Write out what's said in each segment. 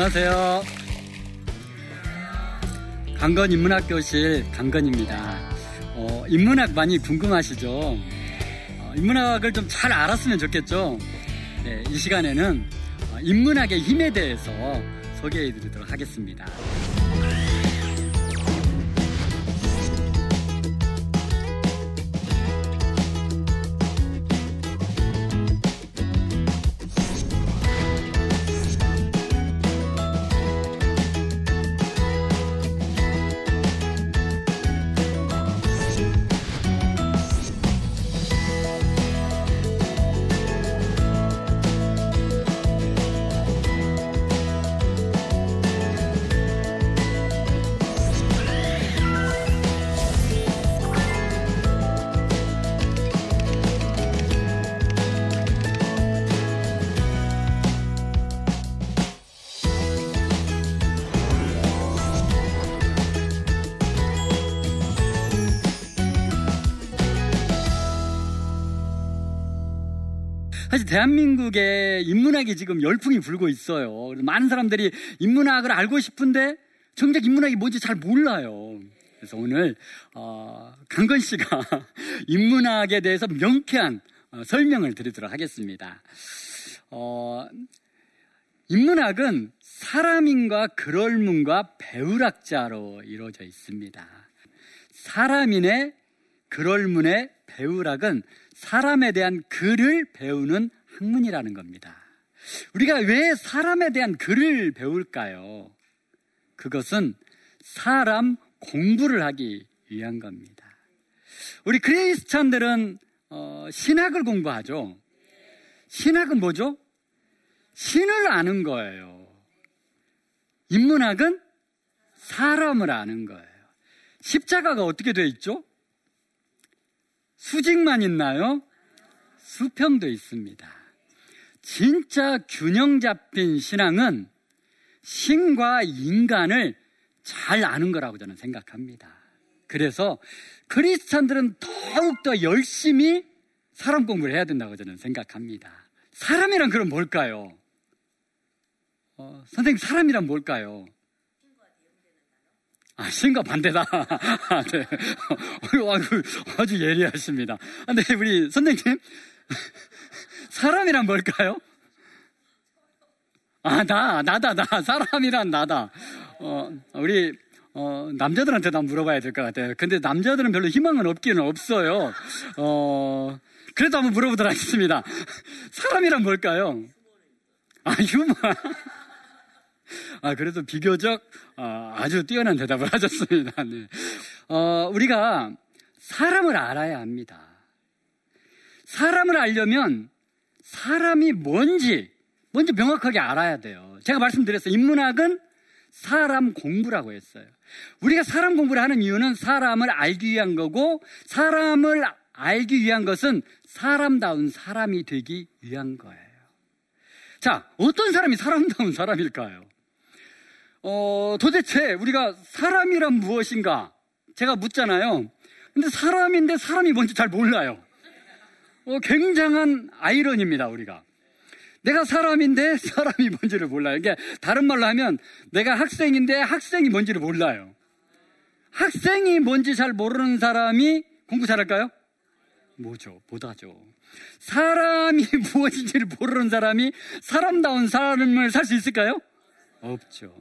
안녕하세요. 강건 인문학 교실 강건입니다. 어, 인문학 많이 궁금하시죠? 어, 인문학을 좀 잘 알았으면 좋겠죠? 네, 이 시간에는 어, 인문학의 힘에 대해서 소개해 드리도록 하겠습니다. 사실 대한민국의 인문학이 지금 열풍이 불고 있어요. 많은 사람들이 인문학을 알고 싶은데 정작 인문학이 뭔지 잘 몰라요. 그래서 오늘 어, 강건 씨가 인문학에 대해서 명쾌한 어, 설명을 드리도록 하겠습니다. 어, 인문학은 사람인과 그럴문과 배울학자로 이루어져 있습니다. 사람인의 그럴문의 배울학은 사람에 대한 글을 배우는 학문이라는 겁니다. 우리가 왜 사람에 대한 글을 배울까요? 그것은 사람 공부를 하기 위한 겁니다. 우리 크리스찬들은 어, 신학을 공부하죠. 신학은 뭐죠? 신을 아는 거예요. 인문학은 사람을 아는 거예요. 십자가가 어떻게 되어 있죠? 수직만 있나요? 수평도 있습니다. 진짜 균형 잡힌 신앙은 신과 인간을 잘 아는 거라고 저는 생각합니다. 그래서 크리스찬들은 더욱더 열심히 사람 공부를 해야 된다고 저는 생각합니다. 사람이란 그럼 뭘까요? 어, 선생님, 사람이란 뭘까요? 아, 신과 반대다. 네. 아주, 예리하십니다. 근데 우리 선생님, 사람이란 뭘까요? 아, 나, 나다, 나. 사람이란 나다. 어, 우리, 어, 남자들한테 다 물어봐야 될 것 같아요. 근데 남자들은 별로 희망은 없기는 없어요. 어, 그래도 한번 물어보도록 하겠습니다. 사람이란 뭘까요? 아, 휴먼. 아, 그래도 비교적 어, 아주 뛰어난 대답을 하셨습니다. 네. 어, 우리가 사람을 알아야 합니다. 사람을 알려면 사람이 뭔지 먼저 명확하게 알아야 돼요. 제가 말씀드렸어요. 인문학은 사람 공부라고 했어요. 우리가 사람 공부를 하는 이유는 사람을 알기 위한 거고 사람을 알기 위한 것은 사람다운 사람이 되기 위한 거예요. 자, 어떤 사람이 사람다운 사람일까요? 어, 도대체 우리가 사람이란 무엇인가? 제가 묻잖아요. 근데 사람인데 사람이 뭔지 잘 몰라요. 어, 굉장한 아이러니입니다, 우리가. 내가 사람인데 사람이 뭔지를 몰라요. 이게 다른 말로 하면 내가 학생인데 학생이 뭔지를 몰라요. 학생이 뭔지 잘 모르는 사람이 공부 잘할까요? 뭐죠? 못하죠. 사람이 무엇인지를 모르는 사람이 사람다운 삶을 살 수 있을까요? 없죠.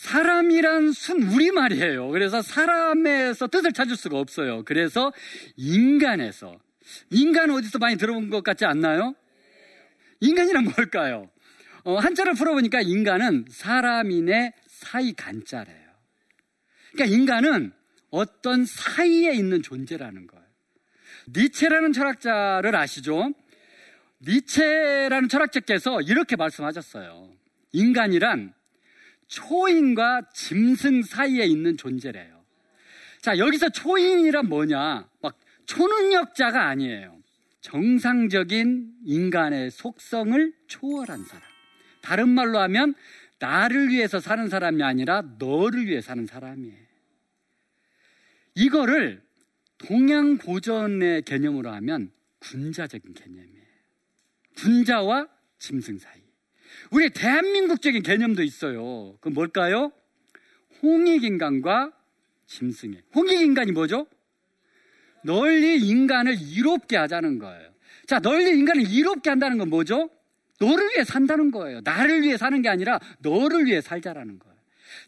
사람이란 순 우리말이에요. 그래서 사람에서 뜻을 찾을 수가 없어요. 그래서 인간에서 인간 어디서 많이 들어본 것 같지 않나요? 인간이란 뭘까요? 어, 한자를 풀어보니까 인간은 사람인의 사이 간자래요. 그러니까 인간은 어떤 사이에 있는 존재라는 거예요. 니체라는 철학자를 아시죠? 니체라는 철학자께서 이렇게 말씀하셨어요. 인간이란 초인과 짐승 사이에 있는 존재래요. 자, 여기서 초인이란 뭐냐? 막 초능력자가 아니에요. 정상적인 인간의 속성을 초월한 사람. 다른 말로 하면 나를 위해서 사는 사람이 아니라 너를 위해 사는 사람이에요. 이거를 동양 고전의 개념으로 하면 군자적인 개념이에요. 군자와 짐승 사이. 우리 대한민국적인 개념도 있어요. 그 뭘까요? 홍익인간과 짐승의. 홍익인간이 뭐죠? 널리 인간을 이롭게 하자는 거예요. 자, 널리 인간을 이롭게 한다는 건 뭐죠? 너를 위해 산다는 거예요. 나를 위해 사는 게 아니라 너를 위해 살자라는 거예요.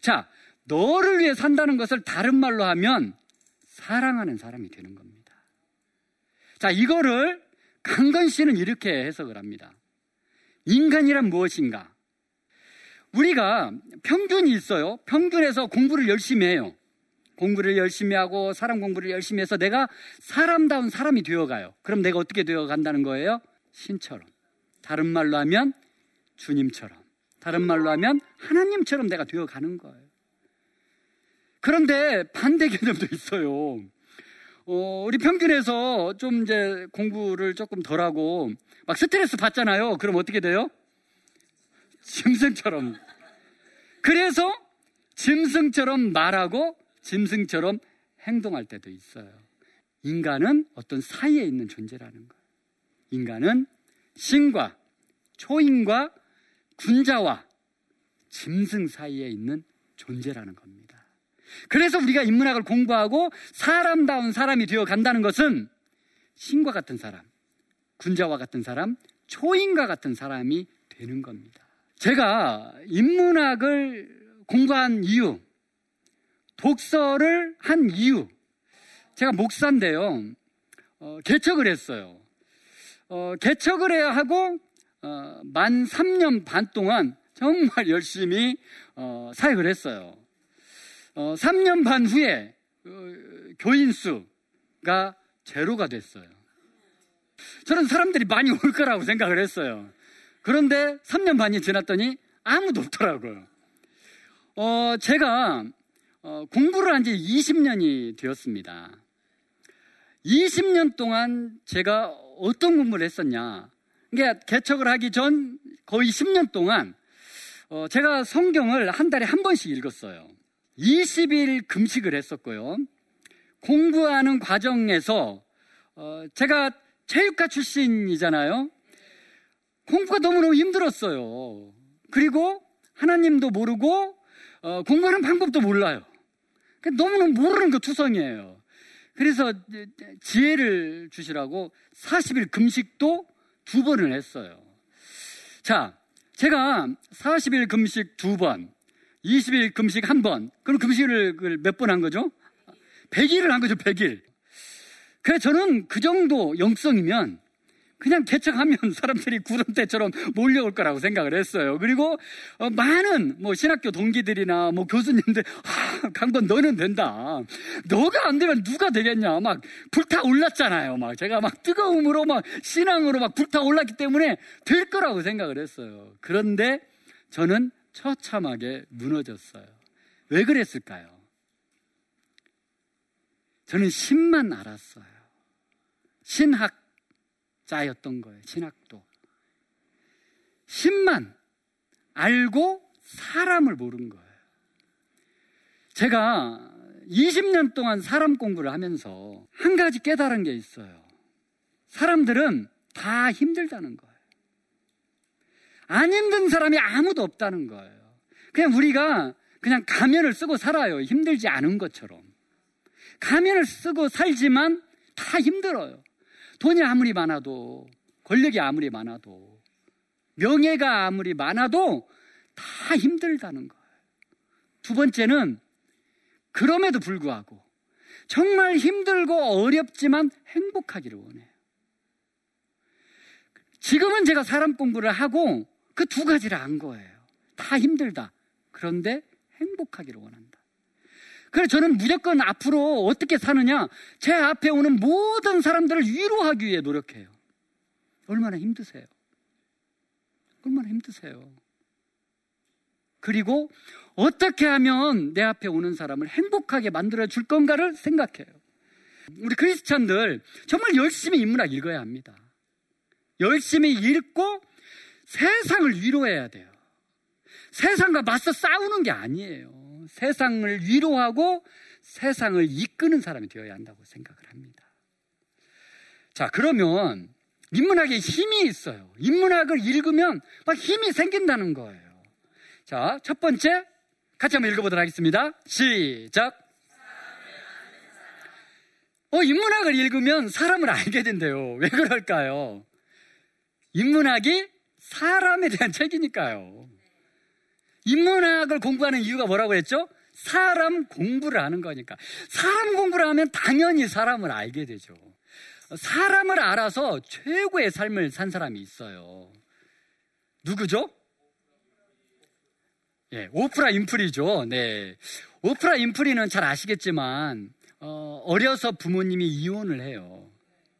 자, 너를 위해 산다는 것을 다른 말로 하면 사랑하는 사람이 되는 겁니다. 자, 이거를 강건 씨는 이렇게 해석을 합니다. 인간이란 무엇인가? 우리가 평균이 있어요. 평균에서 공부를 열심히 해요. 공부를 열심히 하고 사람 공부를 열심히 해서 내가 사람다운 사람이 되어가요. 그럼 내가 어떻게 되어간다는 거예요? 신처럼. 다른 말로 하면 주님처럼. 다른 말로 하면 하나님처럼 내가 되어가는 거예요. 그런데 반대 개념도 있어요. 어, 우리 평균에서 좀 이제 공부를 조금 덜하고 막 스트레스 받잖아요. 그럼 어떻게 돼요? 짐승처럼. 그래서 짐승처럼 말하고 짐승처럼 행동할 때도 있어요. 인간은 어떤 사이에 있는 존재라는 거예요. 인간은 신과 초인과 군자와 짐승 사이에 있는 존재라는 겁니다. 그래서 우리가 인문학을 공부하고 사람다운 사람이 되어 간다는 것은 신과 같은 사람, 군자와 같은 사람, 초인과 같은 사람이 되는 겁니다. 제가 인문학을 공부한 이유, 독서를 한 이유, 제가 목사인데요. 어, 개척을 했어요. 어, 개척을 해야 하고 어, 만 3년 반 동안 정말 열심히 어, 사역을 했어요. 3년 어, 반 후에 어, 교인 수가 제로가 됐어요. 저는 사람들이 많이 올 거라고 생각을 했어요. 그런데 3년 반이 지났더니 아무도 없더라고요. 어, 제가 어, 공부를 한 지 20년이 되었습니다. 20년 동안 제가 어떤 공부를 했었냐. 그러니까 개척을 하기 전 거의 10년 동안 어, 제가 성경을 한 달에 한 번씩 읽었어요. 20일 금식을 했었고요. 공부하는 과정에서 어, 제가 체육과 출신이잖아요. 공부가 너무너무 힘들었어요. 그리고 하나님도 모르고 어, 공부하는 방법도 몰라요. 너무너무 모르는 거 투성이에요. 그래서 지혜를 주시라고 40일 금식도 두 번을 했어요. 자, 제가 40일 금식 두 번, 20일 금식 한 번. 그럼 금식을 몇 번 한 거죠? 100일을 한 거죠, 100일. 그래 저는 그 정도 영성이면 그냥 개척하면 사람들이 구름대처럼 몰려올 거라고 생각을 했어요. 그리고 어, 많은 뭐 신학교 동기들이나 뭐 교수님들 아, 강건 너는 된다. 너가 안 되면 누가 되겠냐. 막 불타 올랐잖아요. 막 제가 막 뜨거움으로 막 신앙으로 막 불타 올랐기 때문에 될 거라고 생각을 했어요. 그런데 저는 처참하게 무너졌어요. 왜 그랬을까요? 저는 신만 알았어요. 신학자였던 거예요. 신학도. 신만 알고 사람을 모른 거예요. 제가 20년 동안 사람 공부를 하면서 한 가지 깨달은 게 있어요. 사람들은 다 힘들다는 거예요. 안 힘든 사람이 아무도 없다는 거예요. 그냥 우리가 그냥 가면을 쓰고 살아요. 힘들지 않은 것처럼. 가면을 쓰고 살지만 다 힘들어요. 돈이 아무리 많아도, 권력이 아무리 많아도, 명예가 아무리 많아도 다 힘들다는 거예요. 두 번째는 그럼에도 불구하고 정말 힘들고 어렵지만 행복하기를 원해요. 지금은 제가 사람 공부를 하고 그 두 가지를 안 거예요. 다 힘들다. 그런데 행복하기를 원한다. 그래서 저는 무조건 앞으로 어떻게 사느냐? 제 앞에 오는 모든 사람들을 위로하기 위해 노력해요. 얼마나 힘드세요? 얼마나 힘드세요? 그리고 어떻게 하면 내 앞에 오는 사람을 행복하게 만들어 줄 건가를 생각해요. 우리 크리스찬들 정말 열심히 인문학 읽어야 합니다. 열심히 읽고 세상을 위로해야 돼요. 세상과 맞서 싸우는 게 아니에요. 세상을 위로하고 세상을 이끄는 사람이 되어야 한다고 생각을 합니다. 자, 그러면 인문학에 힘이 있어요. 인문학을 읽으면 막 힘이 생긴다는 거예요. 자, 첫 번째, 같이 한번 읽어보도록 하겠습니다. 시작. 어, 인문학을 읽으면 사람을 알게 된대요. 왜 그럴까요? 인문학이 사람에 대한 책이니까요. 인문학을 공부하는 이유가 뭐라고 했죠? 사람 공부를 하는 거니까. 사람 공부를 하면 당연히 사람을 알게 되죠. 사람을 알아서 최고의 삶을 산 사람이 있어요. 누구죠? 예, 오프라 인프리죠. 네. 오프라 인프리는 잘 아시겠지만, 어, 어려서 부모님이 이혼을 해요.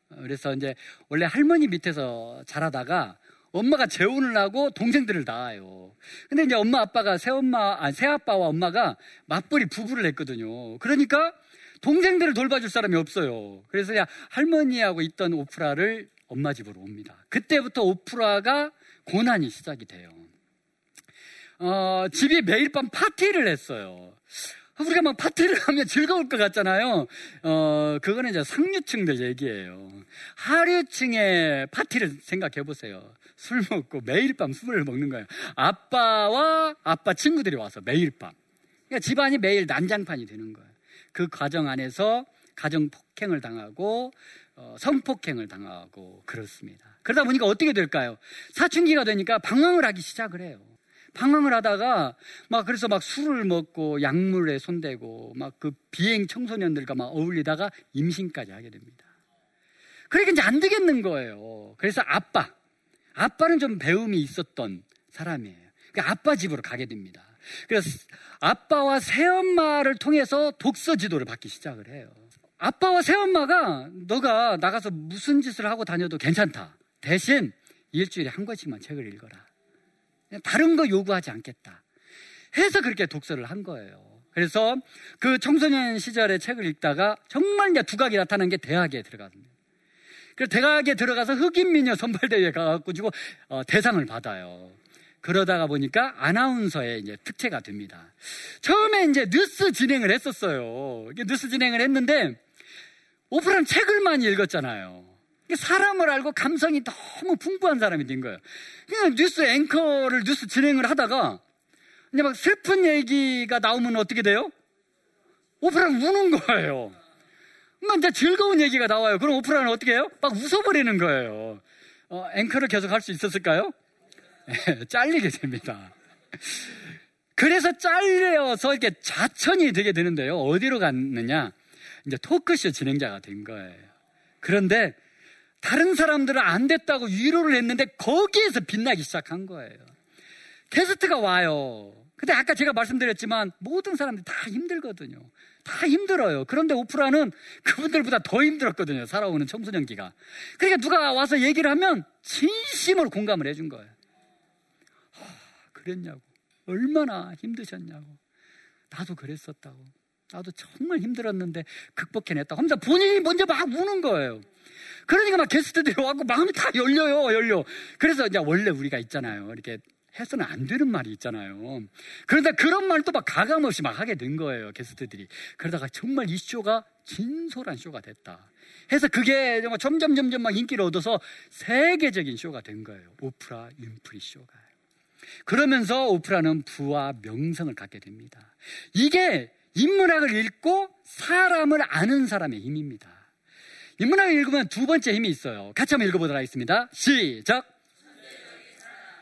그래서 이제 원래 할머니 밑에서 자라다가 엄마가 재혼을 하고 동생들을 낳아요. 근데 이제 엄마 아빠가 새엄마, 아, 새아빠와 엄마가 맞벌이 부부를 했거든요. 그러니까 동생들을 돌봐줄 사람이 없어요. 그래서 그냥 할머니하고 있던 오프라를 엄마 집으로 옵니다. 그때부터 오프라가 고난이 시작이 돼요. 어, 집이 매일 밤 파티를 했어요. 우리가 막 파티를 하면 즐거울 것 같잖아요. 어, 그거는 이제 상류층들 얘기예요. 하류층의 파티를 생각해 보세요. 술 먹고 매일 밤 술을 먹는 거예요. 아빠와 아빠 친구들이 와서 매일 밤. 그러니까 집안이 매일 난장판이 되는 거예요. 그 과정 안에서 가정 폭행을 당하고 어, 성폭행을 당하고 그렇습니다. 그러다 보니까 어떻게 될까요? 사춘기가 되니까 방황을 하기 시작을 해요. 방황을 하다가 막 그래서 막 술을 먹고 약물에 손대고 막 그 비행 청소년들과 막 어울리다가 임신까지 하게 됩니다. 그러니까 이제 안 되겠는 거예요. 그래서 아빠, 아빠는 좀 배움이 있었던 사람이에요. 그러니까 아빠 집으로 가게 됩니다. 그래서 아빠와 새엄마를 통해서 독서 지도를 받기 시작을 해요. 아빠와 새엄마가 너가 나가서 무슨 짓을 하고 다녀도 괜찮다. 대신 일주일에 한 권씩만 책을 읽어라. 다른 거 요구하지 않겠다. 해서 그렇게 독서를 한 거예요. 그래서 그 청소년 시절에 책을 읽다가 정말 이제 두각이 나타난 게 대학에 들어갔습니다. 그래서 대학에 들어가서 흑인 미녀 선발대회에 가가지고 어, 대상을 받아요. 그러다가 보니까 아나운서의 이제 특채가 됩니다. 처음에 이제 뉴스 진행을 했었어요. 뉴스 진행을 했는데 오프라는 책을 많이 읽었잖아요. 사람을 알고 감성이 너무 풍부한 사람이 된 거예요. 그냥 뉴스 앵커를 뉴스 진행을 하다가 이제 막 슬픈 얘기가 나오면 어떻게 돼요? 오프라는 우는 거예요. 막 이제 즐거운 얘기가 나와요. 그럼 오프라는 어떻게 해요? 막 웃어버리는 거예요. 어, 앵커를 계속 할 수 있었을까요? 잘리게 됩니다. 그래서 잘려서 이렇게 자천이 되게 되는데요. 어디로 갔느냐? 이제 토크쇼 진행자가 된 거예요. 그런데 다른 사람들은 안 됐다고 위로를 했는데 거기에서 빛나기 시작한 거예요. 게스트가 와요. 근데 아까 제가 말씀드렸지만 모든 사람들이 다 힘들거든요. 다 힘들어요. 그런데 오프라는 그분들보다 더 힘들었거든요. 살아오는 청소년기가. 그러니까 누가 와서 얘기를 하면 진심으로 공감을 해준 거예요. 하, 그랬냐고. 얼마나 힘드셨냐고. 나도 그랬었다고. 나도 정말 힘들었는데 극복해냈다고 하면서 본인이 먼저 막 우는 거예요. 그러니까 막 게스트들이 와고 마음이 다 열려요, 열려. 그래서 이제 원래 우리가 있잖아요. 이렇게 해서는 안 되는 말이 있잖아요. 그런데 그런 말도 막 가감 없이 막 하게 된 거예요, 게스트들이. 그러다가 정말 이 쇼가 진솔한 쇼가 됐다. 해서 그게 정말 점점 점점 막 인기를 얻어서 세계적인 쇼가 된 거예요. 오프라 윈프리 쇼가. 그러면서 오프라는 부와 명성을 갖게 됩니다. 이게 인문학을 읽고 사람을 아는 사람의 힘입니다. 인문학을 읽으면 두 번째 힘이 있어요. 같이 한번 읽어보도록 하겠습니다. 시작!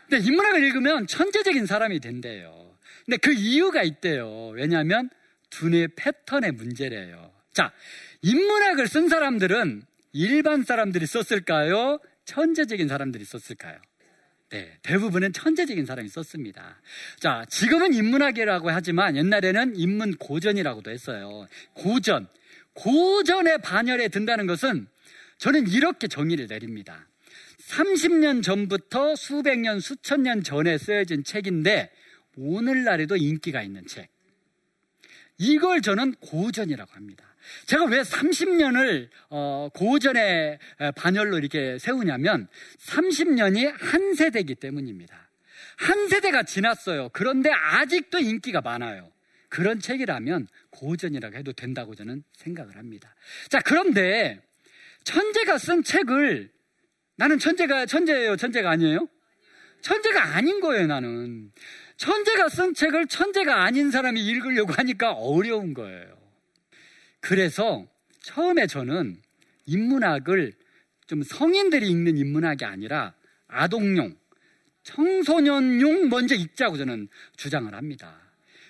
근데 인문학을 읽으면 천재적인 사람이 된대요. 근데 그 이유가 있대요. 왜냐하면 두뇌 패턴의 문제래요. 자, 인문학을 쓴 사람들은 일반 사람들이 썼을까요? 천재적인 사람들이 썼을까요? 네, 대부분은 천재적인 사람이 썼습니다. 자, 지금은 인문학이라고 하지만 옛날에는 인문 고전이라고도 했어요. 고전. 고전의 반열에 든다는 것은 저는 이렇게 정의를 내립니다. 30년 전부터 수백 년, 수천 년 전에 쓰여진 책인데 오늘날에도 인기가 있는 책. 이걸 저는 고전이라고 합니다. 제가 왜 30년을 어, 고전의 반열로 이렇게 세우냐면 30년이 한 세대이기 때문입니다. 한 세대가 지났어요. 그런데 아직도 인기가 많아요. 그런 책이라면 고전이라고 해도 된다고 저는 생각을 합니다. 자, 그런데 천재가 쓴 책을 나는 천재가, 천재예요? 천재가 아니에요? 천재가 아닌 거예요, 나는. 천재가 쓴 책을 천재가 아닌 사람이 읽으려고 하니까 어려운 거예요. 그래서 처음에 저는 인문학을 좀 성인들이 읽는 인문학이 아니라 아동용, 청소년용 먼저 읽자고 저는 주장을 합니다.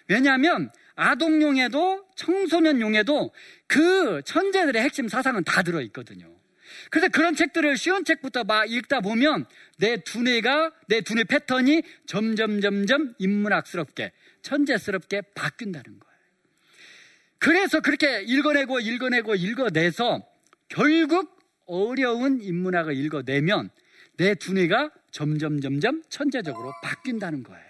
왜냐하면 아동용에도 청소년용에도 그 천재들의 핵심 사상은 다 들어있거든요. 그래서 그런 책들을 쉬운 책부터 막 읽다 보면 내 두뇌가, 내 두뇌 패턴이 점점, 점점 인문학스럽게, 천재스럽게 바뀐다는 거예요. 그래서 그렇게 읽어내고, 읽어내고, 읽어내서 결국 어려운 인문학을 읽어내면 내 두뇌가 점점, 점점 천재적으로 바뀐다는 거예요.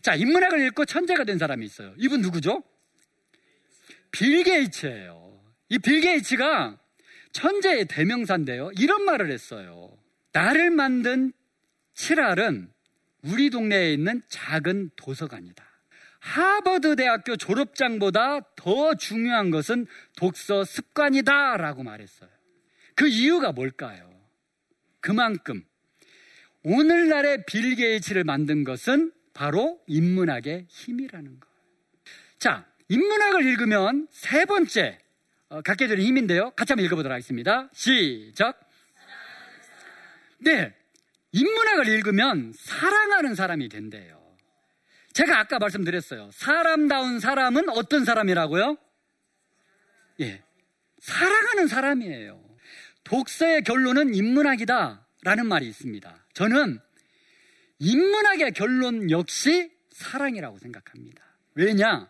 자, 인문학을 읽고 천재가 된 사람이 있어요. 이분 누구죠? 빌 게이츠예요. 이 빌 게이츠가 천재의 대명사인데요. 이런 말을 했어요. 나를 만든 칠알은 우리 동네에 있는 작은 도서관이다. 하버드 대학교 졸업장보다 더 중요한 것은 독서 습관이다. 라고 말했어요. 그 이유가 뭘까요? 그만큼 오늘날의 빌 게이츠를 만든 것은 바로 인문학의 힘이라는 거예요. 자, 인문학을 읽으면 세 번째 어, 갖게 되는 힘인데요. 같이 한번 읽어보도록 하겠습니다. 시작. 네. 인문학을 읽으면 사랑하는 사람이 된대요. 제가 아까 말씀드렸어요. 사람다운 사람은 어떤 사람이라고요? 예. 사랑하는 사람이에요. 독서의 결론은 인문학이다. 라는 말이 있습니다. 저는 인문학의 결론 역시 사랑이라고 생각합니다. 왜냐?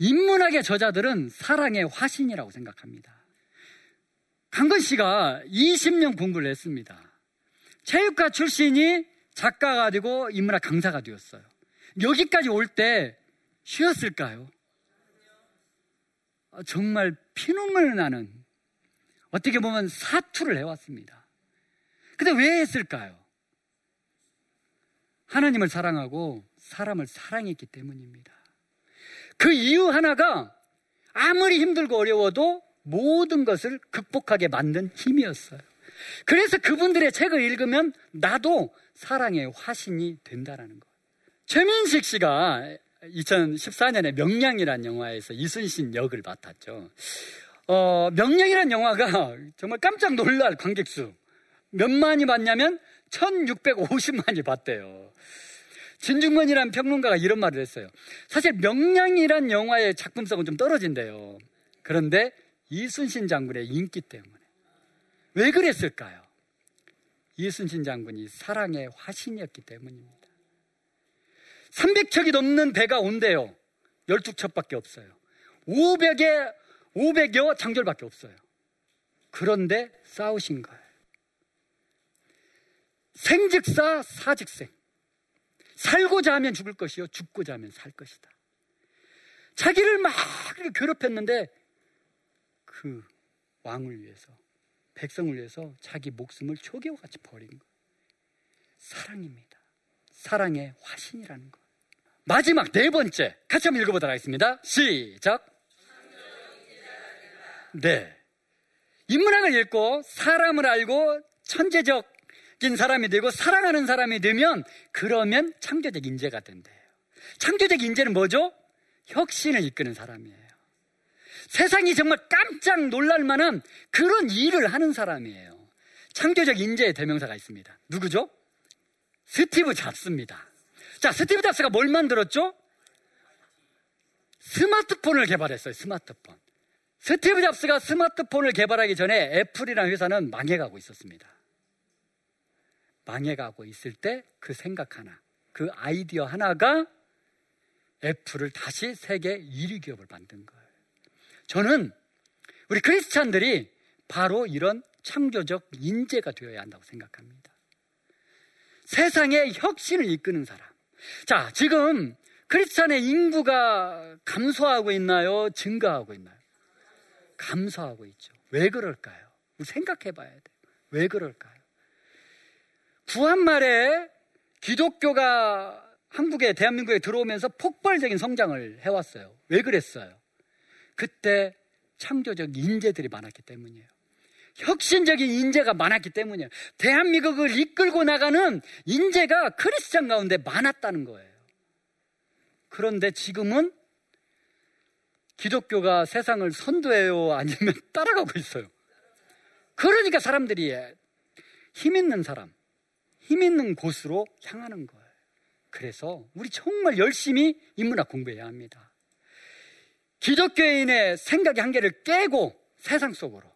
인문학의 저자들은 사랑의 화신이라고 생각합니다. 강건 씨가 20년 공부를 했습니다. 체육과 출신이 작가가 되고 인문학 강사가 되었어요. 여기까지 올 때 쉬었을까요? 아, 정말 피눈물 나는 어떻게 보면 사투를 해왔습니다. 근데 왜 했을까요? 하나님을 사랑하고 사람을 사랑했기 때문입니다. 그 이유 하나가 아무리 힘들고 어려워도 모든 것을 극복하게 만든 힘이었어요. 그래서 그분들의 책을 읽으면 나도 사랑의 화신이 된다라는 거예요. 최민식 씨가 2014년에 명량이라는 영화에서 이순신 역을 맡았죠. 어, 명량이라는 영화가 정말 깜짝 놀랄 관객수. 몇만이 봤냐면 1650만이 봤대요. 진중권이라는 평론가가 이런 말을 했어요. 사실 명량이란 영화의 작품성은 좀 떨어진대요. 그런데 이순신 장군의 인기 때문에. 왜 그랬을까요? 이순신 장군이 사랑의 화신이었기 때문입니다. 300척이 넘는 배가 온대요. 12척밖에 없어요. 500에, 500여 장졸밖에 없어요. 그런데 싸우신 거예요. 생즉사 사즉생. 살고자 하면 죽을 것이요. 죽고자 하면 살 것이다. 자기를 막 괴롭혔는데 그 왕을 위해서, 백성을 위해서 자기 목숨을 초계와 같이 버린 거. 사랑입니다. 사랑의 화신이라는 거. 마지막 네 번째. 같이 한번 읽어보도록 하겠습니다. 시작. 네. 인문학을 읽고 사람을 알고 천재적 인 사람이 되고 사랑하는 사람이 되면 그러면 창조적 인재가 된대요. 창조적 인재는 뭐죠? 혁신을 이끄는 사람이에요. 세상이 정말 깜짝 놀랄 만한 그런 일을 하는 사람이에요. 창조적 인재의 대명사가 있습니다. 누구죠? 스티브 잡스입니다. 자, 스티브 잡스가 뭘 만들었죠? 스마트폰을 개발했어요. 스마트폰. 스티브 잡스가 스마트폰을 개발하기 전에 애플이라는 회사는 망해가고 있었습니다. 망해가고 있을 때 그 생각 하나, 그 아이디어 하나가 애플을 다시 세계 1위 기업을 만든 거예요. 저는 우리 크리스찬들이 바로 이런 창조적 인재가 되어야 한다고 생각합니다. 세상의 혁신을 이끄는 사람. 자, 지금 크리스찬의 인구가 감소하고 있나요? 증가하고 있나요? 감소하고 있죠. 왜 그럴까요? 생각해 봐야 돼요. 왜 그럴까요? 구한말에 기독교가 한국에 대한민국에 들어오면서 폭발적인 성장을 해왔어요. 왜 그랬어요? 그때 창조적 인재들이 많았기 때문이에요. 혁신적인 인재가 많았기 때문이에요. 대한민국을 이끌고 나가는 인재가 크리스찬 가운데 많았다는 거예요. 그런데 지금은 기독교가 세상을 선도해요? 아니면 따라가고 있어요? 그러니까 사람들이 힘 있는 사람, 힘 있는 곳으로 향하는 거예요. 그래서 우리 정말 열심히 인문학 공부해야 합니다. 기독교인의 생각의 한계를 깨고 세상 속으로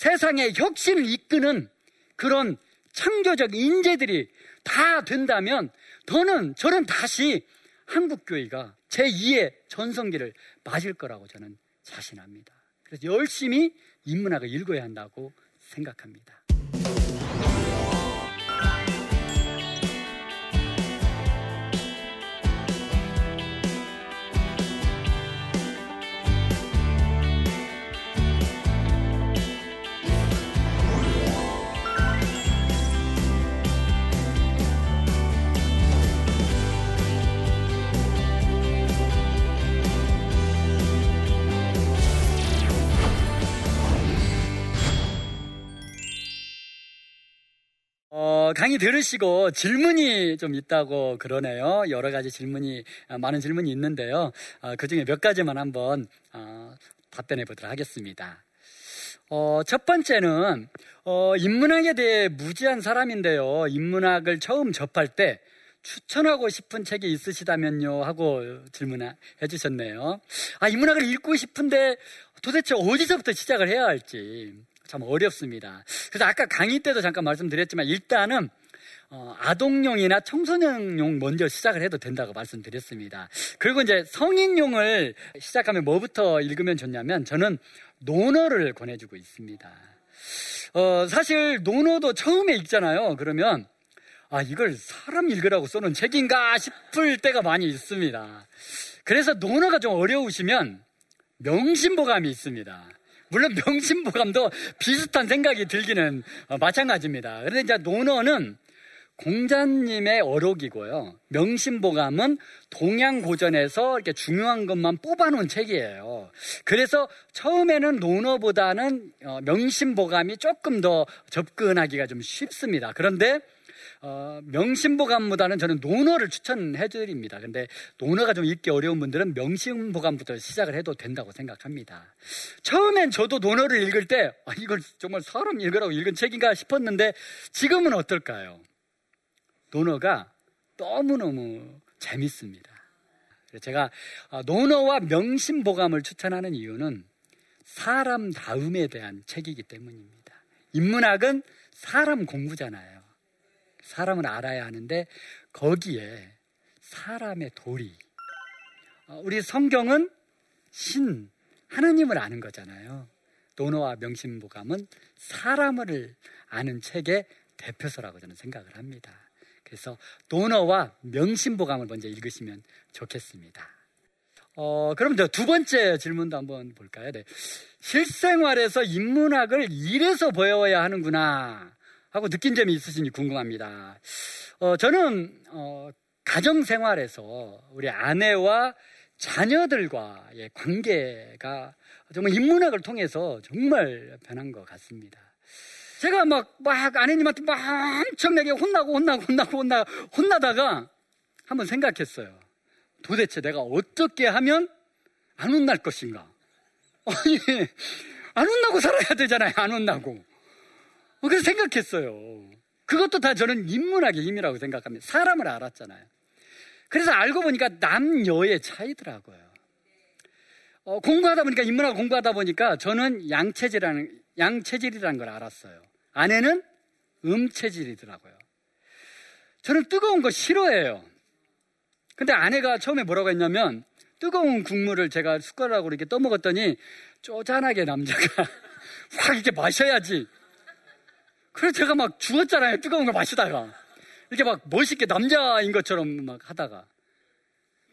세상의 혁신을 이끄는 그런 창조적 인재들이 다 된다면 더는 저는 다시 한국교회가 제2의 전성기를 맞을 거라고 저는 자신합니다. 그래서 열심히 인문학을 읽어야 한다고 생각합니다. 강의 들으시고 질문이 좀 있다고 그러네요. 여러 가지 질문이, 아, 많은 질문이 있는데요. 아, 그 중에 몇 가지만 한번 아, 답변해 보도록 하겠습니다. 어, 첫 번째는, 어, 인문학에 대해 무지한 사람인데요. 인문학을 처음 접할 때 추천하고 싶은 책이 있으시다면요 하고 질문해 주셨네요. 아, 인문학을 읽고 싶은데 도대체 어디서부터 시작을 해야 할지. 참 어렵습니다. 그래서 아까 강의 때도 잠깐 말씀드렸지만 일단은 어, 아동용이나 청소년용 먼저 시작을 해도 된다고 말씀드렸습니다. 그리고 이제 성인용을 시작하면 뭐부터 읽으면 좋냐면 저는 논어를 권해주고 있습니다. 어, 사실 논어도 처음에 읽잖아요. 그러면 아, 이걸 사람 읽으라고 써놓은 책인가 싶을 때가 많이 있습니다. 그래서 논어가 좀 어려우시면 명심보감이 있습니다. 물론 명심보감도 비슷한 생각이 들기는 어, 마찬가지입니다. 그런데 이제 논어는 공자님의 어록이고요. 명심보감은 동양고전에서 이렇게 중요한 것만 뽑아놓은 책이에요. 그래서 처음에는 논어보다는 어, 명심보감이 조금 더 접근하기가 좀 쉽습니다. 그런데 어, 명심보감보다는 저는 논어를 추천해 드립니다. 근데 논어가 좀 읽기 어려운 분들은 명심보감부터 시작을 해도 된다고 생각합니다. 처음엔 저도 논어를 읽을 때 아, 이걸 정말 사람 읽으라고 읽은 책인가 싶었는데 지금은 어떨까요? 논어가 너무너무 재밌습니다. 제가 아, 논어와 명심보감을 추천하는 이유는 사람 다음에 대한 책이기 때문입니다. 인문학은 사람 공부잖아요. 사람을 알아야 하는데 거기에 사람의 도리. 어, 우리 성경은 신, 하나님을 아는 거잖아요. 논어와 명심보감은 사람을 아는 책의 대표서라고 저는 생각을 합니다. 그래서 논어와 명심보감을 먼저 읽으시면 좋겠습니다. 어, 그럼 두 번째 질문도 한번 볼까요? 네. 실생활에서 인문학을 이래서 보여야 하는구나. 하고 느낀 점이 있으신지 궁금합니다. 어, 저는 어, 가정 생활에서 우리 아내와 자녀들과의 관계가 정말 인문학을 통해서 정말 변한 것 같습니다. 제가 막, 막 아내님한테 막 엄청나게 혼나고 혼나고 혼나고 혼나, 혼나다가 한번 생각했어요. 도대체 내가 어떻게 하면 안 혼날 것인가? 아니, 안 혼나고 살아야 되잖아요. 안 혼나고. 어, 그래서 생각했어요. 그것도 다 저는 인문학의 힘이라고 생각합니다. 사람을 알았잖아요. 그래서 알고 보니까 남녀의 차이더라고요. 어, 공부하다 보니까 인문학 공부하다 보니까 저는 양체질이라는 양체질이라는 걸 알았어요. 아내는 음체질이더라고요. 저는 뜨거운 거 싫어해요. 근데 아내가 처음에 뭐라고 했냐면 뜨거운 국물을 제가 숟가락으로 이렇게 떠먹었더니 쪼잔하게 남자가 확 이렇게 마셔야지 그래서 제가 막 죽었잖아요. 뜨거운 걸 마시다가. 이렇게 막 멋있게 남자인 것처럼 막 하다가.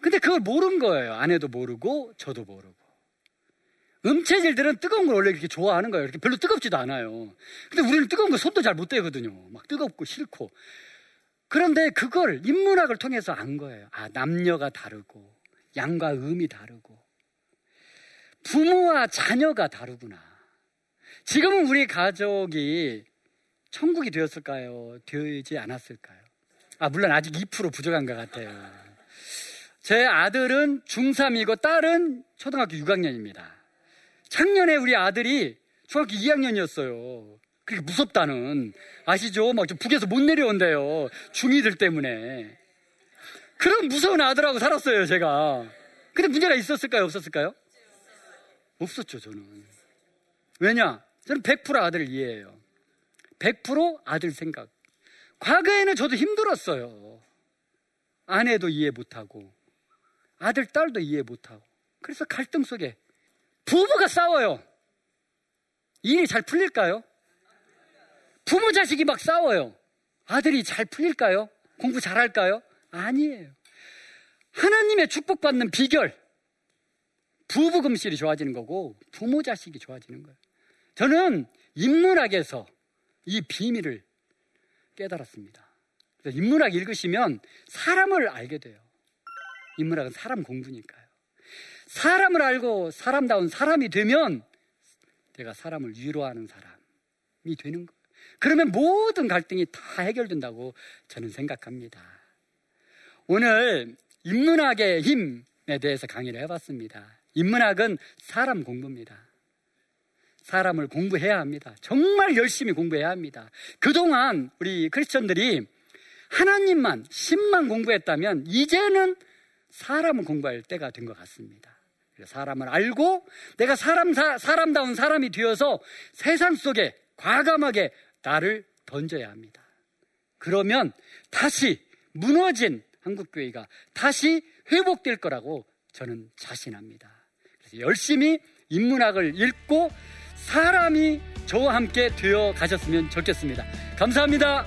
근데 그걸 모른 거예요. 아내도 모르고, 저도 모르고. 음체질들은 뜨거운 걸 원래 이렇게 좋아하는 거예요. 이렇게 별로 뜨겁지도 않아요. 근데 우리는 뜨거운 거 손도 잘 못 대거든요. 막 뜨겁고 싫고. 그런데 그걸 인문학을 통해서 안 거예요. 아, 남녀가 다르고, 양과 음이 다르고, 부모와 자녀가 다르구나. 지금은 우리 가족이 천국이 되었을까요? 되지 않았을까요? 아, 물론 아직 2% 부족한 것 같아요. 제 아들은 중3이고 딸은 초등학교 6학년입니다. 작년에 우리 아들이 중학교 2학년이었어요. 그게 무섭다는. 아시죠? 막 북에서 못 내려온대요. 중2들 때문에. 그런 무서운 아들하고 살았어요, 제가. 근데 문제가 있었을까요? 없었을까요? 없었죠, 저는. 왜냐? 저는 100% 아들을 이해해요. 100% 아들 생각. 과거에는 저도 힘들었어요. 아내도 이해 못하고, 아들, 딸도 이해 못하고. 그래서 갈등 속에 부부가 싸워요. 일이 잘 풀릴까요? 부모 자식이 막 싸워요. 아들이 잘 풀릴까요? 공부 잘할까요? 아니에요. 하나님의 축복받는 비결. 부부 금실이 좋아지는 거고 부모 자식이 좋아지는 거예요. 저는 인문학에서 이 비밀을 깨달았습니다. 그래서 인문학 읽으시면 사람을 알게 돼요. 인문학은 사람 공부니까요. 사람을 알고 사람다운 사람이 되면 내가 사람을 위로하는 사람이 되는 거예요. 그러면 모든 갈등이 다 해결된다고 저는 생각합니다. 오늘 인문학의 힘에 대해서 강의를 해봤습니다. 인문학은 사람 공부입니다. 사람을 공부해야 합니다. 정말 열심히 공부해야 합니다. 그동안 우리 크리스천들이 하나님만, 신만 공부했다면 이제는 사람을 공부할 때가 된 것 같습니다. 사람을 알고 내가 사람, 사, 사람다운 사람이 되어서 세상 속에 과감하게 나를 던져야 합니다. 그러면 다시 무너진 한국교회가 다시 회복될 거라고 저는 자신합니다. 그래서 열심히 인문학을 읽고 사람이 저와 함께 되어 가셨으면 좋겠습니다. 감사합니다.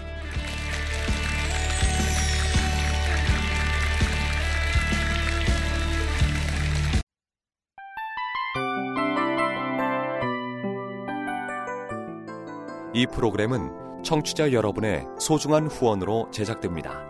이 프로그램은 청취자 여러분의 소중한 후원으로 제작됩니다.